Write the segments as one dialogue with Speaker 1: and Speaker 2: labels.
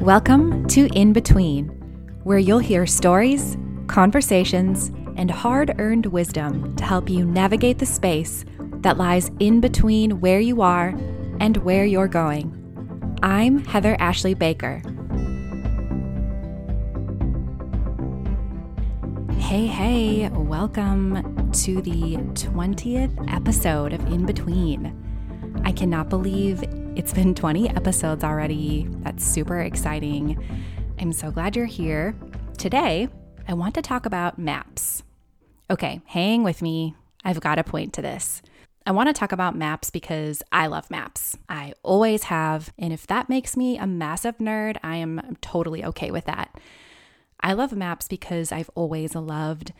Speaker 1: Welcome to In Between, where you'll hear stories, conversations, and hard earned wisdom to help you navigate the space that lies in between where you are and where you're going. I'm Heather Ashley Baker. Hey, hey, welcome to the 20th episode of In Between. I cannot believe it's been 20 episodes already. That's super exciting. I'm so glad you're here. Today, I want to talk about maps. Okay, hang with me. I've got a point to this. I want to talk about maps because I love maps. I always have. And if that makes me a massive nerd, I am totally okay with that. I love maps because I've always loved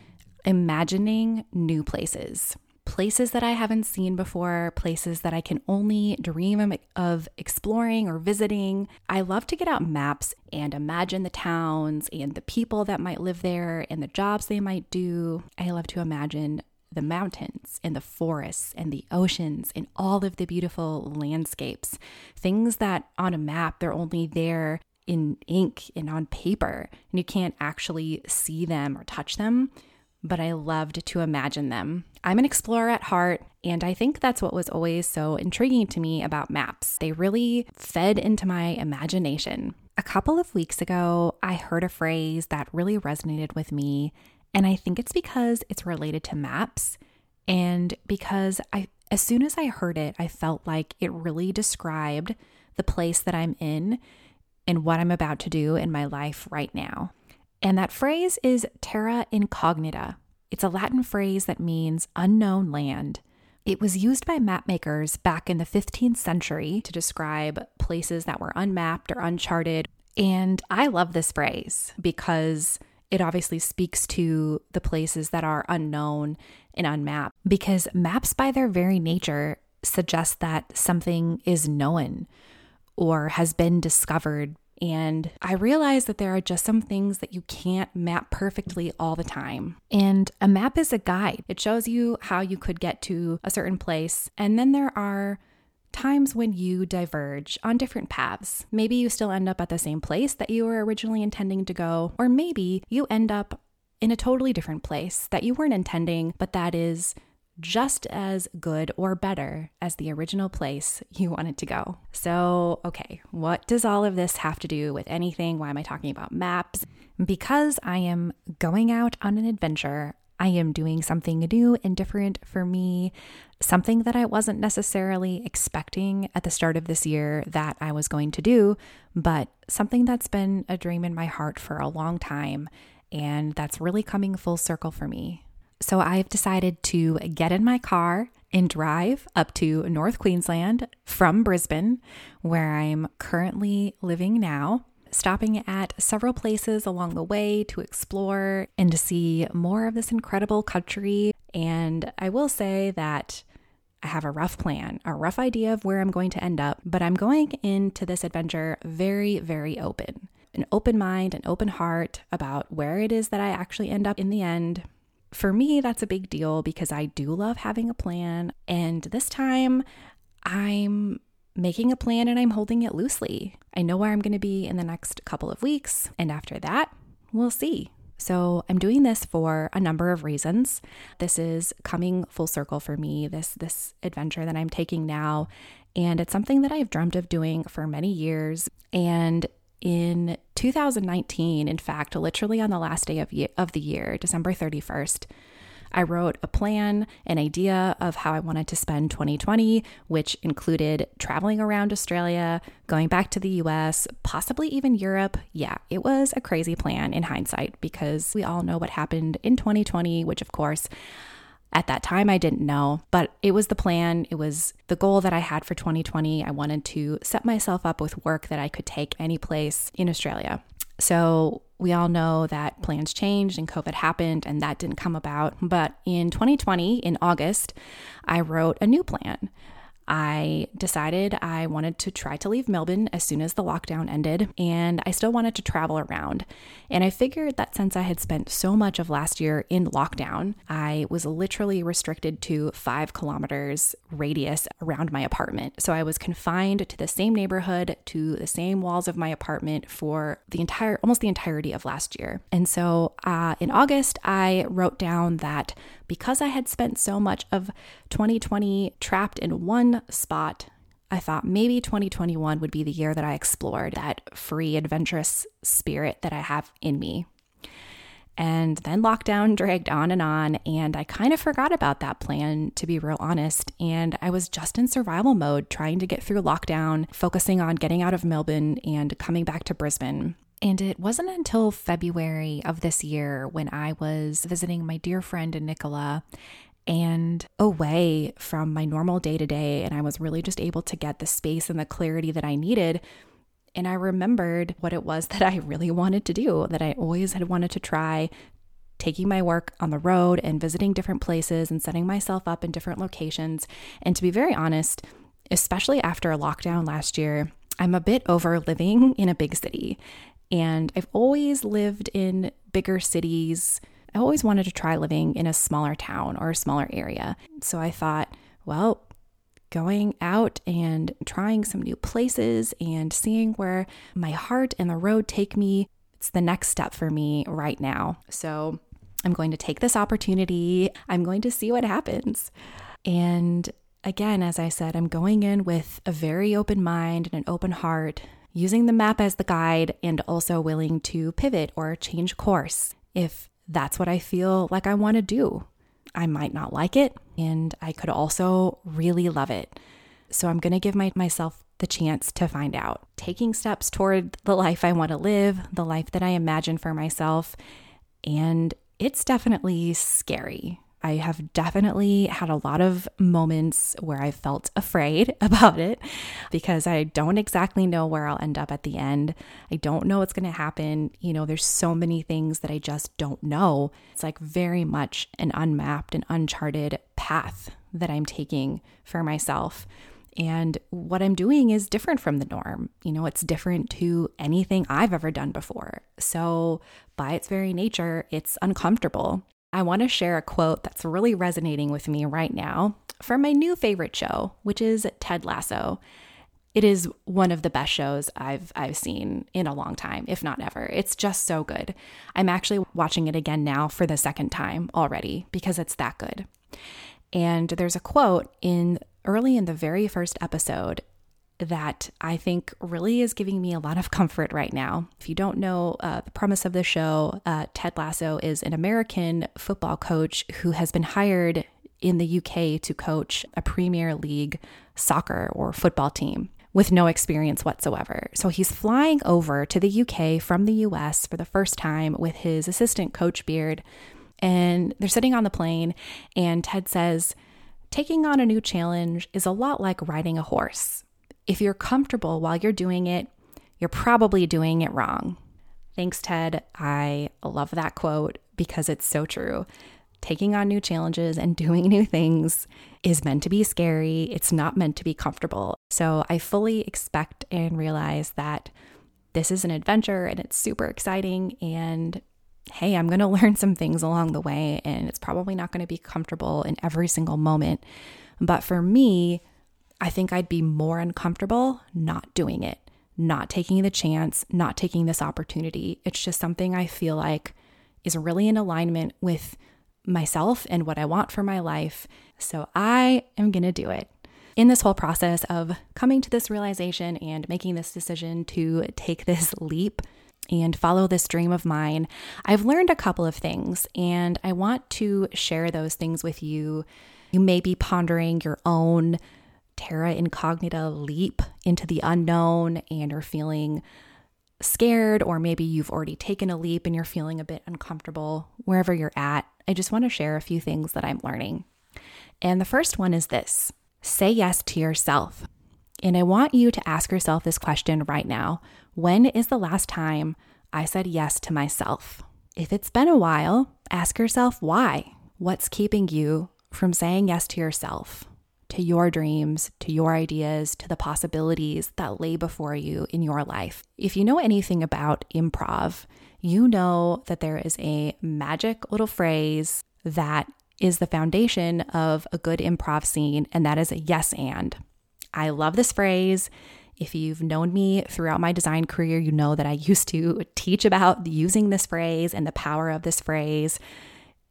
Speaker 1: imagining new places places that I haven't seen before, places that I can only dream of exploring or visiting. I love to get out maps and imagine the towns and the people that might live there and the jobs they might do. I love to imagine the mountains and the forests and the oceans and all of the beautiful landscapes. Things that on a map, they're only there in ink and on paper, and you can't actually see them or touch them but I loved to imagine them. I'm an explorer at heart, and I think that's what was always so intriguing to me about maps. They really fed into my imagination. A couple of weeks ago, I heard a phrase that really resonated with me, and I think it's because it's related to maps and because I as soon as I heard it, I felt like it really described the place that I'm in and what I'm about to do in my life right now. And that phrase is terra incognita. It's a Latin phrase that means unknown land. It was used by mapmakers back in the 15th century to describe places that were unmapped or uncharted. And I love this phrase because it obviously speaks to the places that are unknown and unmapped. Because maps, by their very nature, suggest that something is known or has been discovered and I realized that there are just some things that you can't map perfectly all the time. And a map is a guide, it shows you how you could get to a certain place. And then there are times when you diverge on different paths. Maybe you still end up at the same place that you were originally intending to go, or maybe you end up in a totally different place that you weren't intending, but that is just as good or better as the original place you wanted to go. So, okay, what does all of this have to do with anything? Why am I talking about maps? Because I am going out on an adventure. I am doing something new and different for me, something that I wasn't necessarily expecting at the start of this year that I was going to do, but something that's been a dream in my heart for a long time. And that's really coming full circle for me. So I've decided to get in my car and drive up to North Queensland from Brisbane, where I'm currently living now, stopping at several places along the way to explore and to see more of this incredible country. And I will say that I have a rough plan, a rough idea of where I'm going to end up, but I'm going into this adventure very, very open. An open mind, an open heart about where it is that I actually end up in the end, for me, that's a big deal because I do love having a plan. And this time, I'm making a plan and I'm holding it loosely. I know where I'm going to be in the next couple of weeks. And after that, we'll see. So I'm doing this for a number of reasons. This is coming full circle for me, this this adventure that I'm taking now, and it's something that I've dreamt of doing for many years and in 2019, in fact, literally on the last day of, of the year, December 31st, I wrote a plan, an idea of how I wanted to spend 2020, which included traveling around Australia, going back to the US, possibly even Europe. Yeah, it was a crazy plan in hindsight because we all know what happened in 2020, which of course at that time, I didn't know, but it was the plan. It was the goal that I had for 2020. I wanted to set myself up with work that I could take any place in Australia. So, we all know that plans changed and COVID happened and that didn't come about. But in 2020, in August, I wrote a new plan. I decided I wanted to try to leave Melbourne as soon as the lockdown ended, and I still wanted to travel around. And I figured that since I had spent so much of last year in lockdown, I was literally restricted to five kilometers radius around my apartment. So I was confined to the same neighborhood, to the same walls of my apartment for the entire, almost the entirety of last year. And so uh, in August, I wrote down that because I had spent so much of 2020 trapped in one spot, I thought maybe 2021 would be the year that I explored that free, adventurous spirit that I have in me. And then lockdown dragged on and on, and I kind of forgot about that plan, to be real honest. And I was just in survival mode, trying to get through lockdown, focusing on getting out of Melbourne and coming back to Brisbane. And it wasn't until February of this year when I was visiting my dear friend Nicola and away from my normal day to day. And I was really just able to get the space and the clarity that I needed. And I remembered what it was that I really wanted to do, that I always had wanted to try taking my work on the road and visiting different places and setting myself up in different locations. And to be very honest, especially after a lockdown last year, I'm a bit over living in a big city. And I've always lived in bigger cities. I always wanted to try living in a smaller town or a smaller area. So I thought, well, going out and trying some new places and seeing where my heart and the road take me, it's the next step for me right now. So I'm going to take this opportunity. I'm going to see what happens. And again, as I said, I'm going in with a very open mind and an open heart, using the map as the guide and also willing to pivot or change course if that's what I feel like I want to do. I might not like it, and I could also really love it. So I'm going to give my, myself the chance to find out. Taking steps toward the life I want to live, the life that I imagine for myself. And it's definitely scary. I have definitely had a lot of moments where I felt afraid about it because I don't exactly know where I'll end up at the end. I don't know what's going to happen. You know, there's so many things that I just don't know. It's like very much an unmapped and uncharted path that I'm taking for myself. And what I'm doing is different from the norm. You know, it's different to anything I've ever done before. So, by its very nature, it's uncomfortable. I want to share a quote that's really resonating with me right now from my new favorite show, which is Ted Lasso. It is one of the best shows I've I've seen in a long time, if not ever. It's just so good. I'm actually watching it again now for the second time already because it's that good. And there's a quote in early in the very first episode that I think really is giving me a lot of comfort right now. If you don't know uh, the premise of the show, uh, Ted Lasso is an American football coach who has been hired in the UK to coach a Premier League soccer or football team with no experience whatsoever. So he's flying over to the UK from the US for the first time with his assistant coach Beard. And they're sitting on the plane, and Ted says, Taking on a new challenge is a lot like riding a horse. If you're comfortable while you're doing it, you're probably doing it wrong. Thanks, Ted. I love that quote because it's so true. Taking on new challenges and doing new things is meant to be scary. It's not meant to be comfortable. So I fully expect and realize that this is an adventure and it's super exciting. And hey, I'm going to learn some things along the way, and it's probably not going to be comfortable in every single moment. But for me, I think I'd be more uncomfortable not doing it, not taking the chance, not taking this opportunity. It's just something I feel like is really in alignment with myself and what I want for my life. So I am going to do it. In this whole process of coming to this realization and making this decision to take this leap and follow this dream of mine, I've learned a couple of things and I want to share those things with you. You may be pondering your own terra incognita leap into the unknown and you're feeling scared, or maybe you've already taken a leap and you're feeling a bit uncomfortable wherever you're at, I just want to share a few things that I'm learning. And the first one is this say yes to yourself. And I want you to ask yourself this question right now When is the last time I said yes to myself? If it's been a while, ask yourself why. What's keeping you from saying yes to yourself? To your dreams, to your ideas, to the possibilities that lay before you in your life. If you know anything about improv, you know that there is a magic little phrase that is the foundation of a good improv scene, and that is a yes and. I love this phrase. If you've known me throughout my design career, you know that I used to teach about using this phrase and the power of this phrase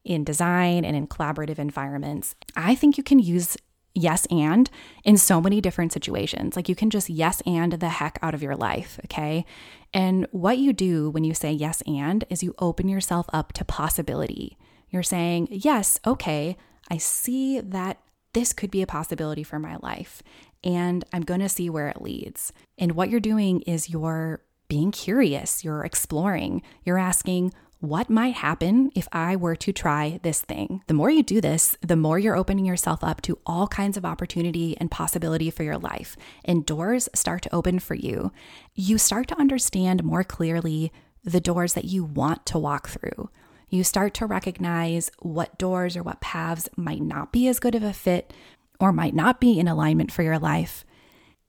Speaker 1: in design and in collaborative environments. I think you can use yes and in so many different situations. Like you can just yes and the heck out of your life, okay? And what you do when you say yes and is you open yourself up to possibility. You're saying, yes, okay, I see that this could be a possibility for my life, and I'm to see where it leads. And what you're doing is you're being curious, you're exploring, you're asking, what might happen if I were to try this thing? The more you do this, the more you're opening yourself up to all kinds of opportunity and possibility for your life, and doors start to open for you. You start to understand more clearly the doors that you want to walk through. You start to recognize what doors or what paths might not be as good of a fit or might not be in alignment for your life.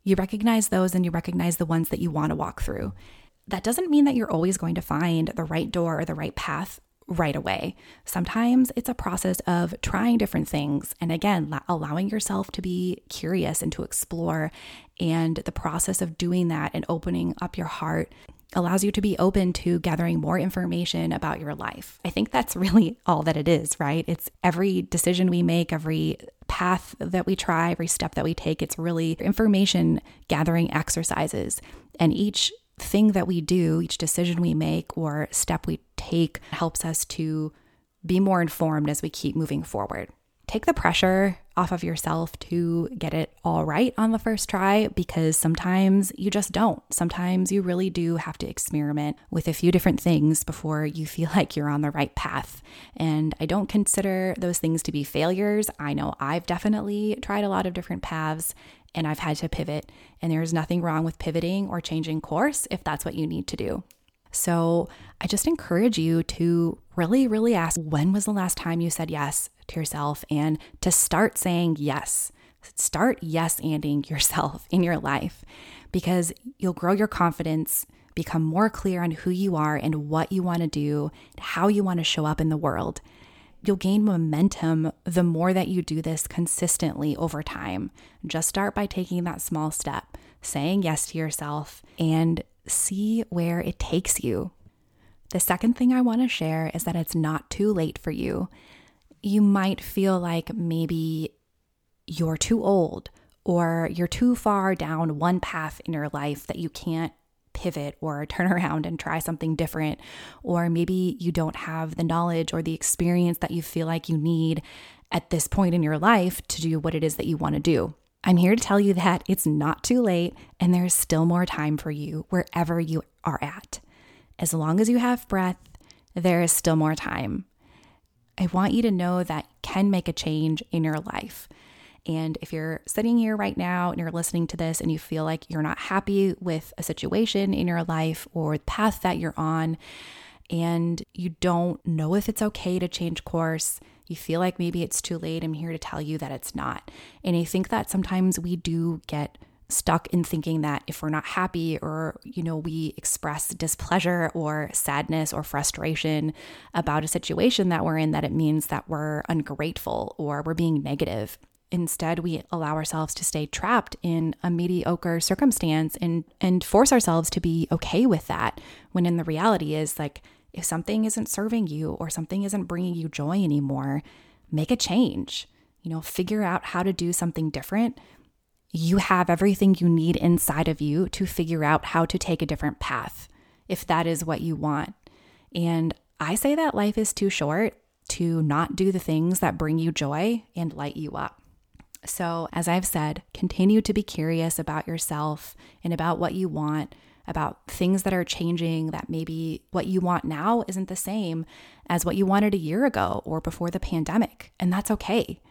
Speaker 1: You recognize those and you recognize the ones that you want to walk through that doesn't mean that you're always going to find the right door or the right path right away. Sometimes it's a process of trying different things and again, allowing yourself to be curious and to explore. And the process of doing that and opening up your heart allows you to be open to gathering more information about your life. I think that's really all that it is, right? It's every decision we make, every path that we try, every step that we take, it's really information gathering exercises. And each thing that we do, each decision we make or step we take helps us to be more informed as we keep moving forward. Take the pressure off of yourself to get it all right on the first try because sometimes you just don't. Sometimes you really do have to experiment with a few different things before you feel like you're on the right path. And I don't consider those things to be failures. I know I've definitely tried a lot of different paths and I've had to pivot. And there's nothing wrong with pivoting or changing course if that's what you need to do. So I just encourage you to really, really ask when was the last time you said yes to yourself and to start saying yes. Start yes anding yourself in your life because you'll grow your confidence, become more clear on who you are and what you want to do, how you want to show up in the world you'll gain momentum the more that you do this consistently over time. Just start by taking that small step, saying yes to yourself, and see where it takes you. The second thing I want to share is that it's not too late for you. You might feel like maybe you're too old or you're too far down one path in your life that you can't pivot or turn around and try something different. Or maybe you don't have the knowledge or the experience that you feel like you need at this point in your life to do what it is that you want to do. I'm here to tell you that it's not too late and there's still more time for you wherever you are at. As long as you have breath, there is still more time. I want you to know that can make a change in your life. And if you're sitting here right now and you're listening to this and you feel like you're not happy with a situation in your life or the path that you're on, and you don't know if it's okay to change course, you feel like maybe it's too late, I'm here to tell you that it's not. And I think that sometimes we do get stuck in thinking that if we're not happy or you know we express displeasure or sadness or frustration about a situation that we're in that it means that we're ungrateful or we're being negative instead we allow ourselves to stay trapped in a mediocre circumstance and and force ourselves to be okay with that when in the reality is like if something isn't serving you or something isn't bringing you joy anymore make a change. You know figure out how to do something different. You have everything you need inside of you to figure out how to take a different path if that is what you want. And i say that life is too short to not do the things that bring you joy and light you up. So, as I've said, continue to be curious about yourself and about what you want, about things that are changing, that maybe what you want now isn't the same as what you wanted a year ago or before the pandemic. And that's okay.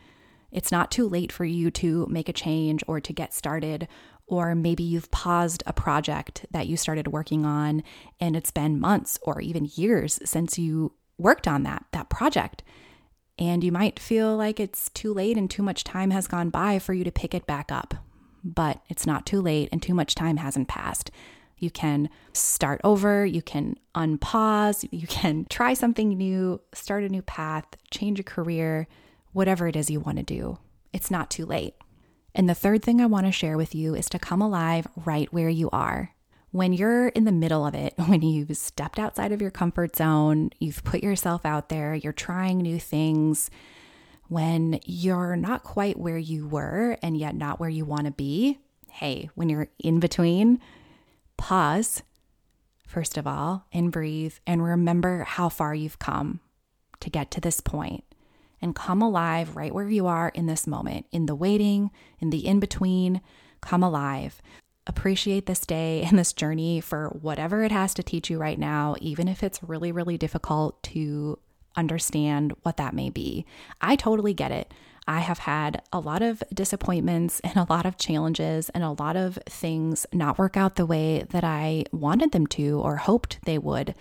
Speaker 1: It's not too late for you to make a change or to get started. Or maybe you've paused a project that you started working on and it's been months or even years since you worked on that, that project And you might feel like it's too late and too much time has gone by for you to pick it back up. But it's not too late and too much time hasn't passed. You can start over, you can unpause, you can try something new, start a new path, change a career, whatever it is you want to do. It's not too late. And the third thing I want to share with you is to come alive right where you are. When you're in the middle of it, when you've stepped outside of your comfort zone, you've put yourself out there, you're trying new things, when you're not quite where you were and yet not where you want to be, hey, when you're in between, pause, first of all, and breathe and remember how far you've come to get to this point and come alive right where you are in this moment, in the waiting, in the in between. Come alive. Appreciate this day and this journey for whatever it has to teach you right now, even if it's really, really difficult to understand what that may be. I totally get it. I have had a lot of disappointments and a lot of challenges and a lot of things not work out the way that I wanted them to or hoped they would.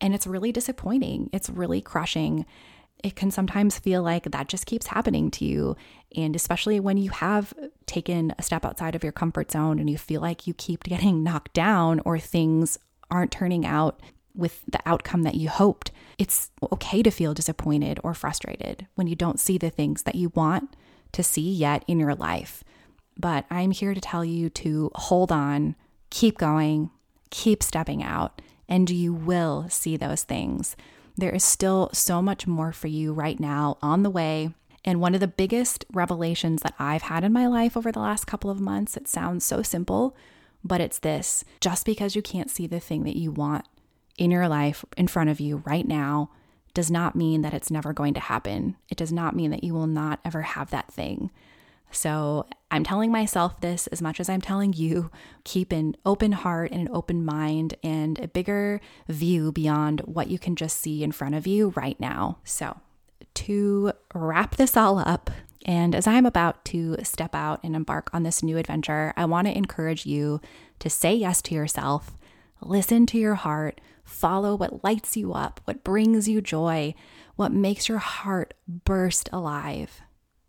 Speaker 1: And it's really disappointing. It's really crushing it can sometimes feel like that just keeps happening to you. And especially when you have taken a step outside of your comfort zone and you feel like you keep getting knocked down or things aren't turning out with the outcome that you hoped, it's okay to feel disappointed or frustrated when you don't see the things that you want to see yet in your life. But I'm here to tell you to hold on, keep going, keep stepping out, and you will see those things. There is still so much more for you right now on the way. And one of the biggest revelations that I've had in my life over the last couple of months, it sounds so simple, but it's this just because you can't see the thing that you want in your life in front of you right now does not mean that it's never going to happen. It does not mean that you will not ever have that thing. So I'm telling myself this as much as I'm telling you. Keep an open heart and an open mind and a bigger view beyond what you can just see in front of you right now. So, to wrap this all up, and as I'm about to step out and embark on this new adventure, I want to encourage you to say yes to yourself, listen to your heart, follow what lights you up, what brings you joy, what makes your heart burst alive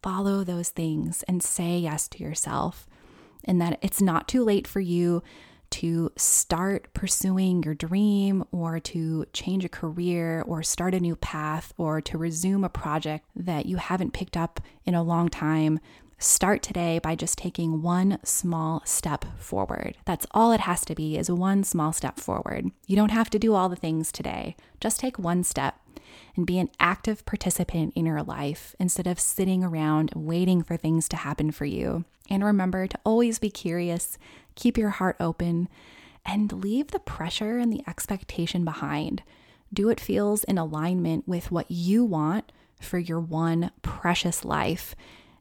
Speaker 1: follow those things and say yes to yourself, and that it's not too late for you to start pursuing your dream or to change a career or start a new path or to resume a project that you haven't picked up in a long time. Start today by just taking one small step forward. That's all it has to be is one small step forward. You don't have to do all the things today. Just take one step and be an active participant in your life instead of sitting around waiting for things to happen for you. And remember to always be curious, keep your heart open, and leave the pressure and the expectation behind. Do what feels in alignment with what you want for your one precious life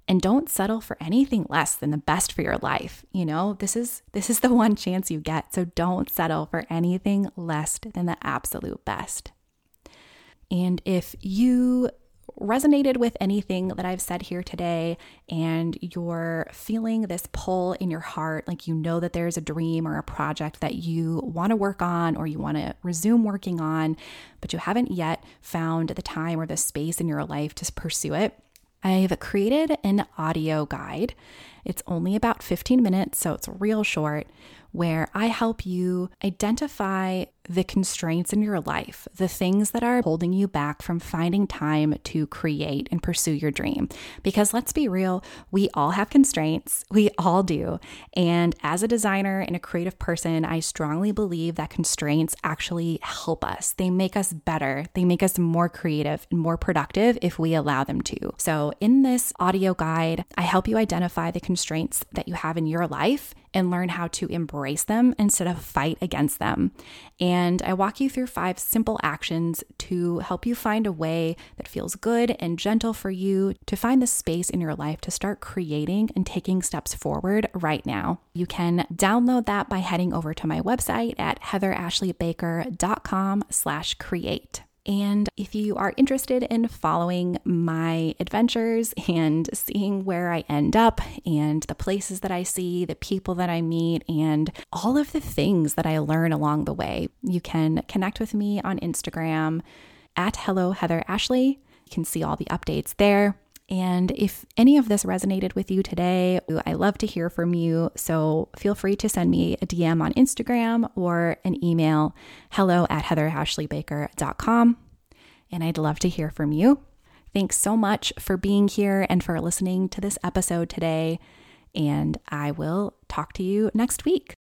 Speaker 1: and don't settle for anything less than the best for your life you know? This is this is the one chance you get. So don't settle for anything less than the absolute best. And if you resonated with anything that I've said here today and you're feeling this pull in your heart, like you know that there's a dream or a project that you want to work on or you want to resume working on, but you haven't yet found the time or the space in your life to pursue it, I've created an audio guide. It's only about 15 minutes, so it's real short, where I help you identify the constraints in your life, the things that are holding you back from finding time to create and pursue your dream. Because let's be real, we all have constraints, we all do. And as a designer and a creative person, I strongly believe that constraints actually help us. They make us better, they make us more creative and more productive if we allow them to. So, in this audio guide, I help you identify the constraints that you have in your life and learn how to embrace them instead of fight against them. And I walk you through five simple actions to help you find a way that feels good and gentle for you to find the space in your life to start creating and taking steps forward right now. You can download that by heading over to my website at heatherashleybaker.com slash create. And if you are interested in following my adventures and seeing where I end up and the places that I see, the people that I meet, and all of the things that I learn along the way, you can connect with me on Instagram at Hello Heather Ashley. You can see all the updates there. And if any of this resonated with you today, I love to hear from you. So feel free to send me a DM on Instagram or an email hello at heatherashleybaker.com. And I'd love to hear from you. Thanks so much for being here and for listening to this episode today. And I will talk to you next week.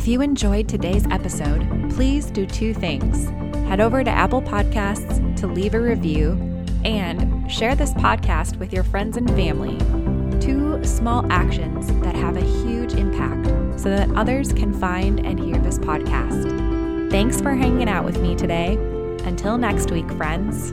Speaker 1: If you enjoyed today's episode, please do two things. Head over to Apple Podcasts to leave a review and share this podcast with your friends and family. Two small actions that have a huge impact so that others can find and hear this podcast. Thanks for hanging out with me today. Until next week, friends.